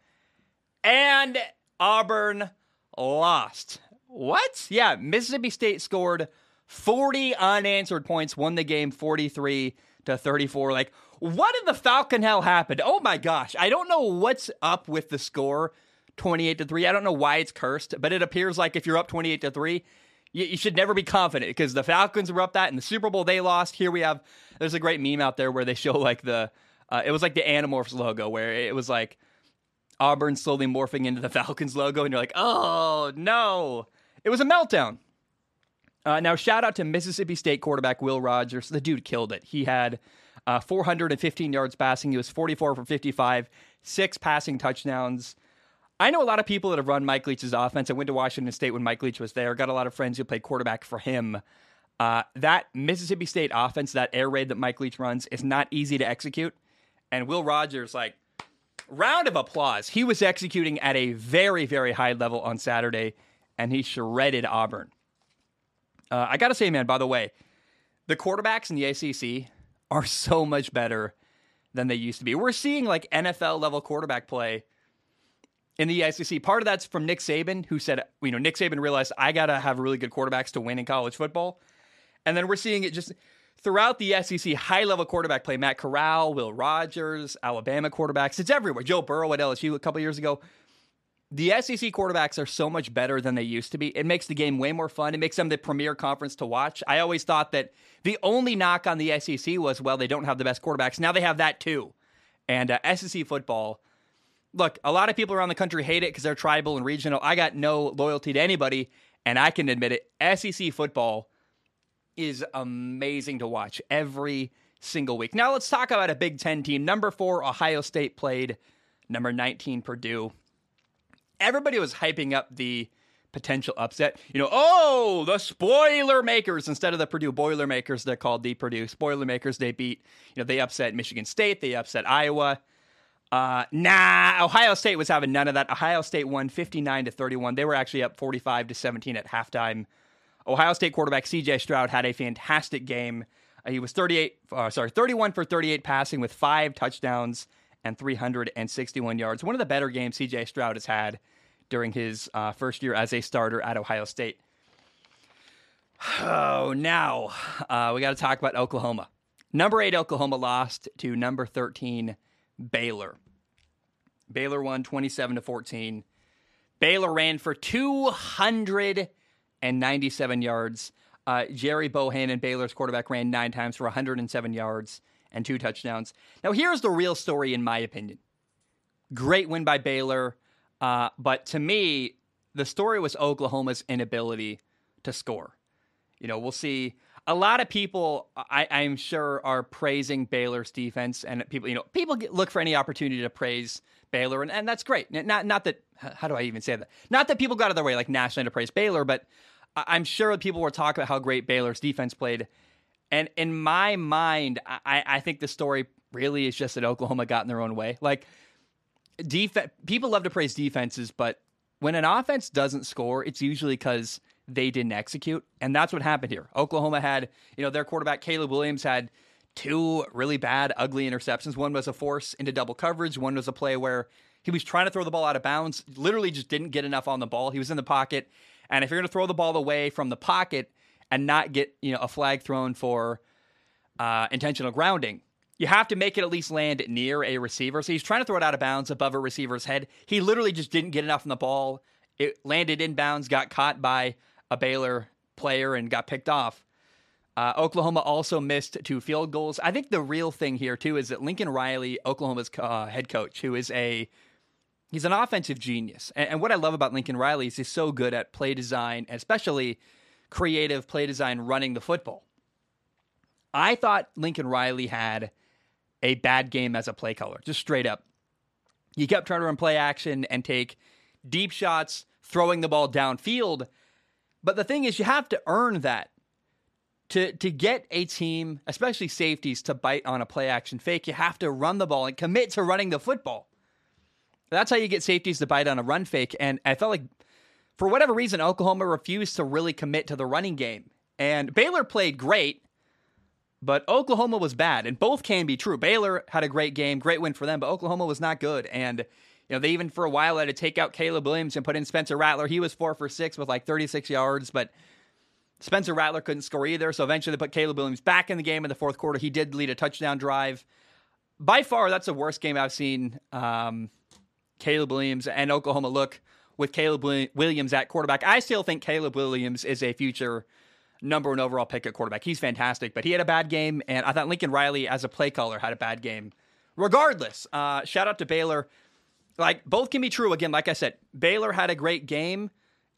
and Auburn lost. What? Yeah, Mississippi State scored 40 unanswered points, won the game 43 to 34. Like, what in the Falcon hell happened? Oh my gosh. I don't know what's up with the score 28 to 3. I don't know why it's cursed, but it appears like if you're up 28 to 3, you, should never be confident because the Falcons were up that in the Super Bowl they lost. Here we have there's a great meme out there where they show like the uh, it was like the Animorphs logo where it was like Auburn slowly morphing into the Falcons logo and you're like, "Oh, no." It was a meltdown. Uh, now, shout out to Mississippi State quarterback Will Rogers. The dude killed it. He had uh, 415 yards passing. He was 44 for 55, six passing touchdowns. I know a lot of people that have run Mike Leach's offense. I went to Washington State when Mike Leach was there. Got a lot of friends who played quarterback for him. Uh, that Mississippi State offense, that air raid that Mike Leach runs, is not easy to execute. And Will Rogers, like, round of applause. He was executing at a very, very high level on Saturday and he shredded Auburn. Uh, I got to say, man, by the way, the quarterbacks in the ACC are so much better than they used to be. We're seeing like NFL level quarterback play in the SEC. Part of that's from Nick Saban, who said, you know, Nick Saban realized I got to have really good quarterbacks to win in college football. And then we're seeing it just throughout the SEC, high level quarterback play. Matt Corral, Will Rogers, Alabama quarterbacks. It's everywhere. Joe Burrow at LSU a couple years ago the SEC quarterbacks are so much better than they used to be. It makes the game way more fun. It makes them the premier conference to watch. I always thought that the only knock on the SEC was, well, they don't have the best quarterbacks. Now they have that too. And uh, SEC football, look, a lot of people around the country hate it because they're tribal and regional. I got no loyalty to anybody, and I can admit it. SEC football is amazing to watch every single week. Now let's talk about a Big Ten team. Number four, Ohio State played. Number 19, Purdue everybody was hyping up the potential upset. You know, oh, the spoiler makers instead of the Purdue Boilermakers, they're called the Purdue Spoilermakers. They beat, you know, they upset Michigan State, they upset Iowa. Uh, nah, Ohio State was having none of that. Ohio State won 59 to 31. They were actually up 45 to 17 at halftime. Ohio State quarterback CJ Stroud had a fantastic game. Uh, he was 38, uh, sorry, 31 for 38 passing with five touchdowns and 361 yards. One of the better games CJ Stroud has had during his uh, first year as a starter at Ohio State. Oh, now uh, we got to talk about Oklahoma. Number eight, Oklahoma lost to number 13, Baylor. Baylor won 27 to 14. Baylor ran for 297 yards. Uh, Bohanon Baylor's quarterback, ran nine times for 107 yards and two touchdowns. Now, here's the real story, in my opinion. Great win by Baylor, uh, but to me, the story was Oklahoma's inability to score. You know, we'll see. A lot of people, I, I'm sure, are praising Baylor's defense, and people, you know, people get, look for any opportunity to praise Baylor, and, and that's great. Not, not that. How do I even say that? Not that people got out of their way, like nationally, to praise Baylor, but I'm sure people were talking about how great Baylor's defense played and in my mind, I, I think the story really is just that Oklahoma got in their own way. Like, defense, people love to praise defenses, but when an offense doesn't score, it's usually because they didn't execute. And that's what happened here. Oklahoma had, you know, their quarterback, Caleb Williams, had two really bad, ugly interceptions. One was a force into double coverage, one was a play where he was trying to throw the ball out of bounds, literally just didn't get enough on the ball. He was in the pocket. And if you're going to throw the ball away from the pocket, and not get you know a flag thrown for uh, intentional grounding. You have to make it at least land near a receiver. So he's trying to throw it out of bounds above a receiver's head. He literally just didn't get enough on the ball. It landed inbounds, got caught by a Baylor player, and got picked off. Uh, Oklahoma also missed two field goals. I think the real thing here too is that Lincoln Riley, Oklahoma's uh, head coach, who is a he's an offensive genius. And, and, what I love about Lincoln Riley is he's so good at play design, especially creative play design running the football. I thought Lincoln Riley had a bad game as a play caller, just straight up. He kept trying to run play action and take deep shots, throwing the ball downfield. But the thing is, you have to earn that to to get a team, especially safeties, to bite on a play action fake, you have to run the ball and commit to running the football. That's how you get safeties to bite on a run fake. And I felt like, for whatever reason, Oklahoma refused to really commit to the running game. And Baylor played great, but Oklahoma was bad. And both can be true. Baylor had a great game, great win for them, but Oklahoma was not good. And you know, they even for a while had to take out Caleb Williams and put in Spencer Rattler. He was four for six with like 36 yards, but Spencer Rattler couldn't score either, so eventually they put Caleb Williams back in the game in the fourth quarter. He did lead a touchdown drive. By far, that's the worst game I've seen um, Caleb Williams and Oklahoma look with Caleb Williams at quarterback. I still think Caleb Williams is a future number one overall pick at quarterback. He's fantastic, but he had a bad game, and I thought Lincoln Riley, as a play caller, had a bad game. Regardless, uh, shout out to Baylor. Like, both can be true. Again, like I said, Baylor had a great game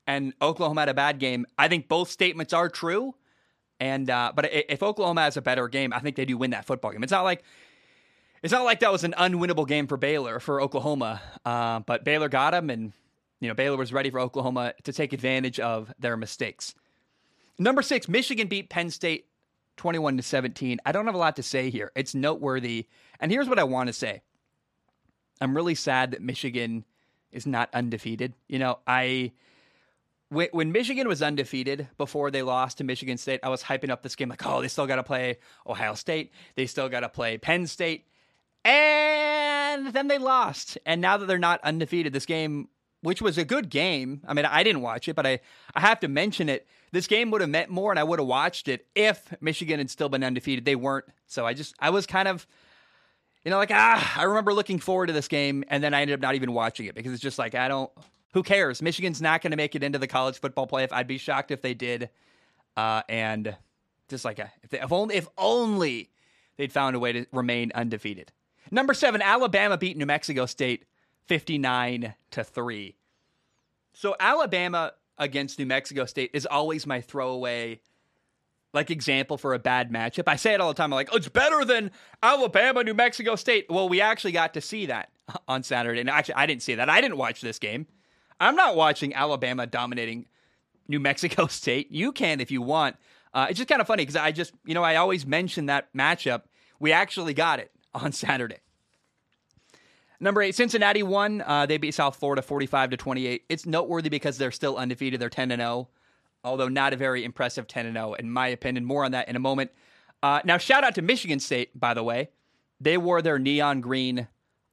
and Oklahoma had a bad game. I think both statements are true. And uh, but if Oklahoma has a better game, I think they do win that football game. It's not like it's not like that was an unwinnable game for Baylor for Oklahoma. Uh, but Baylor got them, and you know Baylor was ready for Oklahoma to take advantage of their mistakes. Number six, Michigan beat Penn State 21 to 17. I don't have a lot to say here. It's noteworthy. And here's what I want to say. I'm really sad that Michigan is not undefeated. You know, I when, when Michigan was undefeated before they lost to Michigan State, I was hyping up this game like, oh, they still got to play Ohio State. They still got to play Penn State. And then they lost. And now that they're not undefeated, this game, which was a good game, I mean, I didn't watch it, but I, I have to mention it. This game would have meant more and I would have watched it if Michigan had still been undefeated. They weren't. So I just, I was kind of, you know, like, ah, I remember looking forward to this game and then I ended up not even watching it because it's just like, I don't, who cares? Michigan's not going to make it into the college football playoff. I'd be shocked if they did. Uh, and just like a, if, they, if only if only they'd found a way to remain undefeated. Number seven, Alabama beat New Mexico State fifty nine to three. So Alabama against New Mexico State is always my throwaway like example for a bad matchup. I say it all the time. I'm like, oh, it's better than Alabama, New Mexico State. Well, we actually got to see that on Saturday. And actually, I didn't see that. I didn't watch this game. I'm not watching Alabama dominating New Mexico State. You can if you want. Uh, it's just kind of funny because I just, you know, I always mention that matchup. We actually got it on Saturday. Number eight, Cincinnati won. Uh, they beat South Florida 45 to 28. It's noteworthy because they're still undefeated. They're 10 and 0, although not a very impressive 10 and 0, in my opinion. More on that in a moment. Uh, now, shout out to Michigan State, by the way. They wore their neon green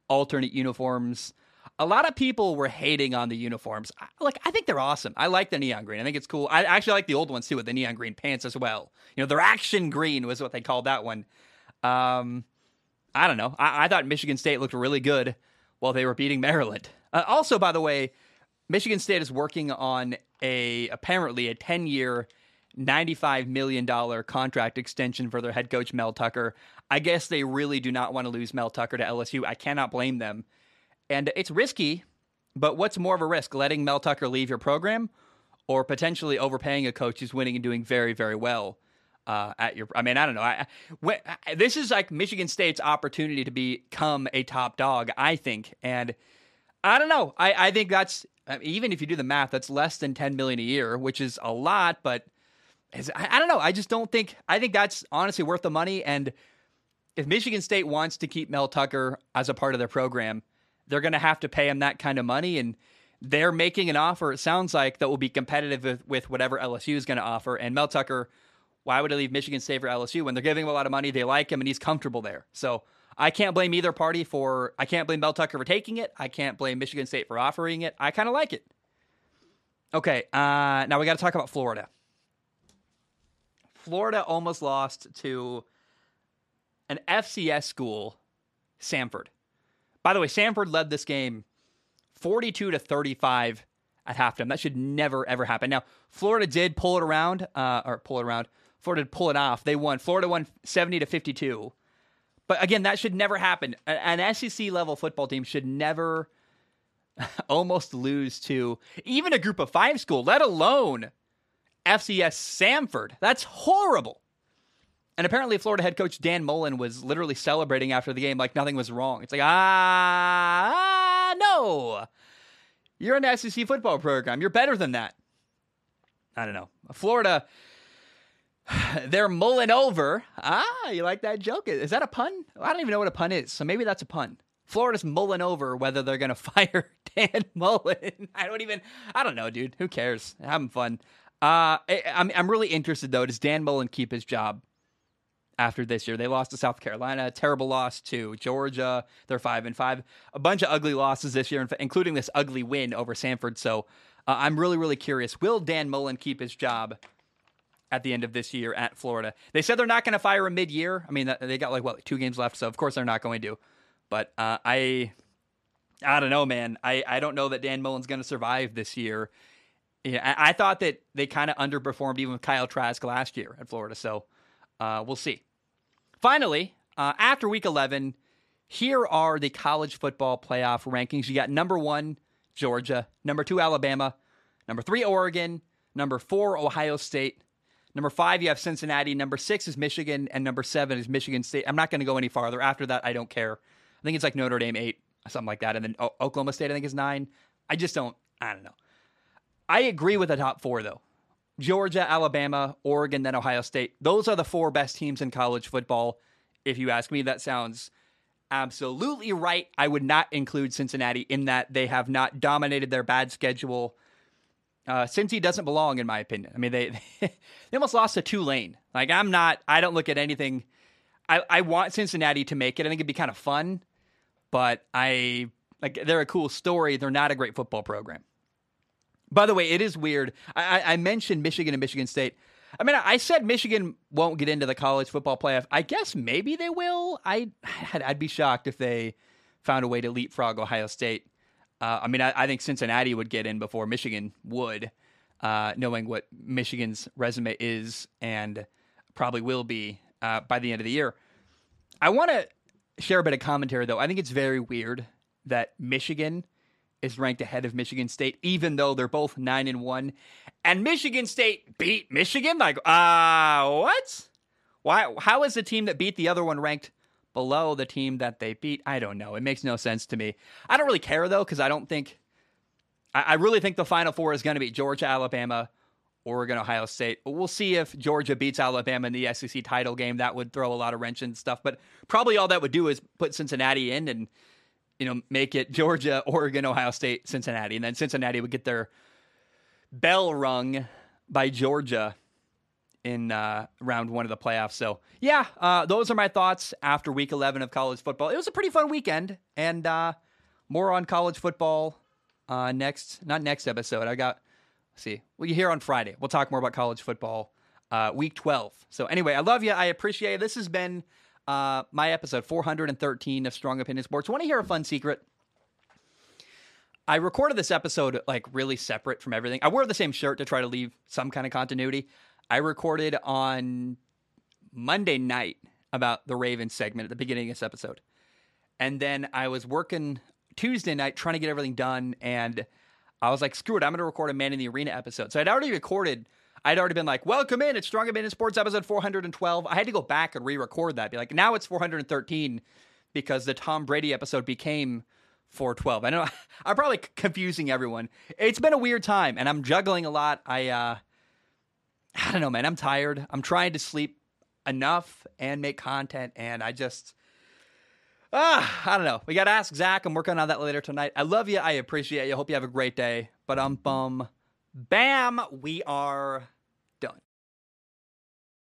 alternate uniforms a lot of people were hating on the uniforms. Like, I think they're awesome. I like the neon green. I think it's cool. I actually like the old ones too with the neon green pants as well. You know, their action green was what they called that one. Um, I don't know. I, I thought Michigan State looked really good while they were beating Maryland. Uh, also, by the way, Michigan State is working on a apparently a 10 year, $95 million contract extension for their head coach, Mel Tucker. I guess they really do not want to lose Mel Tucker to LSU. I cannot blame them. And it's risky, but what's more of a risk, letting Mel Tucker leave your program or potentially overpaying a coach who's winning and doing very, very well? Uh, at your, I mean, I don't know. I, when, I, this is like Michigan State's opportunity to become a top dog, I think, and I don't know. I, I think that's even if you do the math, that's less than ten million a year, which is a lot, but I, I don't know. I just don't think. I think that's honestly worth the money. And if Michigan State wants to keep Mel Tucker as a part of their program, they're going to have to pay him that kind of money. And they're making an offer, it sounds like, that will be competitive with, with whatever LSU is going to offer. And Mel Tucker, why would he leave Michigan State for LSU when they're giving him a lot of money? They like him and he's comfortable there. So I can't blame either party for, I can't blame Mel Tucker for taking it. I can't blame Michigan State for offering it. I kind of like it. Okay, uh, now we got to talk about Florida. Florida almost lost to an FCS school, Samford. By the way, Samford led this game 42 to 35 at halftime. That should never ever happen. Now, Florida did pull it around, uh, or pull it around. Florida to pull it off. They won. Florida won 70 to 52. But again, that should never happen. An SEC level football team should never almost lose to even a group of five school, let alone FCS Samford. That's horrible. And apparently, Florida head coach Dan Mullen was literally celebrating after the game like nothing was wrong. It's like, ah, ah no. You're an SEC football program. You're better than that. I don't know. Florida, they're mulling over. Ah, you like that joke? Is that a pun? I don't even know what a pun is. So maybe that's a pun. Florida's mulling over whether they're going to fire Dan Mullen. I don't even, I don't know, dude. Who cares? Having fun. Uh, I, I'm, I'm really interested, though. Does Dan Mullen keep his job? after this year. They lost to South Carolina, terrible loss to Georgia. They're five and five. A bunch of ugly losses this year, including this ugly win over Samford. So uh, I'm really, really curious. Will Dan Mullen keep his job at the end of this year at Florida? They said they're not going to fire him mid-year. I mean, they got like what two games left, so of course they're not going to. But uh, I, I don't know, man. I I don't know that Dan Mullen's going to survive this year. Yeah, I, I thought that they kind of underperformed even with Kyle Trask last year at Florida. So uh, we'll see. Finally, uh, after week 11, here are the college football playoff rankings. You got number one, Georgia, number two, Alabama, number three, Oregon, number four, Ohio State. Number five, you have Cincinnati. Number six is Michigan, and number seven is Michigan State. I'm not going to go any farther. After that, I don't care. I think it's like Notre Dame eight, something like that, and then o- Oklahoma State, I think, is nine. I just don't. I don't know. I agree with the top four though. Georgia, Alabama, Oregon, then Ohio State. Those are the four best teams in college football. If you ask me, that sounds absolutely right. I would not include Cincinnati in that they have not dominated their bad schedule. Uh, Cincy doesn't belong, in my opinion. I mean, they they almost lost to Tulane. Like, I'm not. I don't look at anything. I I want Cincinnati to make it. I think it'd be kind of fun, but I like they're a cool story. They're not a great football program. By the way, it is weird. I, I mentioned Michigan and Michigan State. I mean, I said Michigan won't get into the college football playoff. I guess maybe they will. I I'd be shocked if they found a way to leapfrog Ohio State. Uh, I mean, I, I, think Cincinnati would get in before Michigan would, uh, knowing what Michigan's resume is and probably will be uh, by the end of the year. I want to share a bit of commentary, though. I think it's very weird that Michigan is ranked ahead of Michigan State, even though they're both nine and one. And Michigan State beat Michigan. Like, uh, what? Why? How is the team that beat the other one ranked below the team that they beat? I don't know. It makes no sense to me. I don't really care though, because I don't think. I, I really think the Final Four is going to be Georgia, Alabama, Oregon, Ohio State. We'll see if Georgia beats Alabama in the SEC title game. That would throw a lot of wrench and stuff. But probably all that would do is put Cincinnati in and you know, make it Georgia, Oregon, Ohio State, Cincinnati. And then Cincinnati would get their bell rung by Georgia in uh, round one of the playoffs. So, yeah, uh, those are my thoughts after week 11 of college football. It was a pretty fun weekend, and uh, more on college football uh, next, not next episode. I got, see, well, you hear on Friday. We'll talk more about college football uh, week 12. So, anyway, I love you. I appreciate it. This has been uh, my episode 413 of Strong Opinion Sports. Want to hear a fun secret? I recorded this episode like really separate from everything. I wore the same shirt to try to leave some kind of continuity. I recorded on Monday night about the Ravens segment at the beginning of this episode. And then I was working Tuesday night trying to get everything done. And I was like, screw it, I'm going to record a Man in the Arena episode. So I'd already recorded I'd already been like, welcome in. It's Strong in Sports episode 412. I had to go back and re record that. Be like, now it's 413 because the Tom Brady episode became 412. I know I'm probably confusing everyone. It's been a weird time and I'm juggling a lot. I, uh, I don't know, man. I'm tired. I'm trying to sleep enough and make content. And I just, ah, I don't know. We got to ask Zach. I'm working on that later tonight. I love you. I appreciate you. Hope you have a great day. But um, bum, bam, we are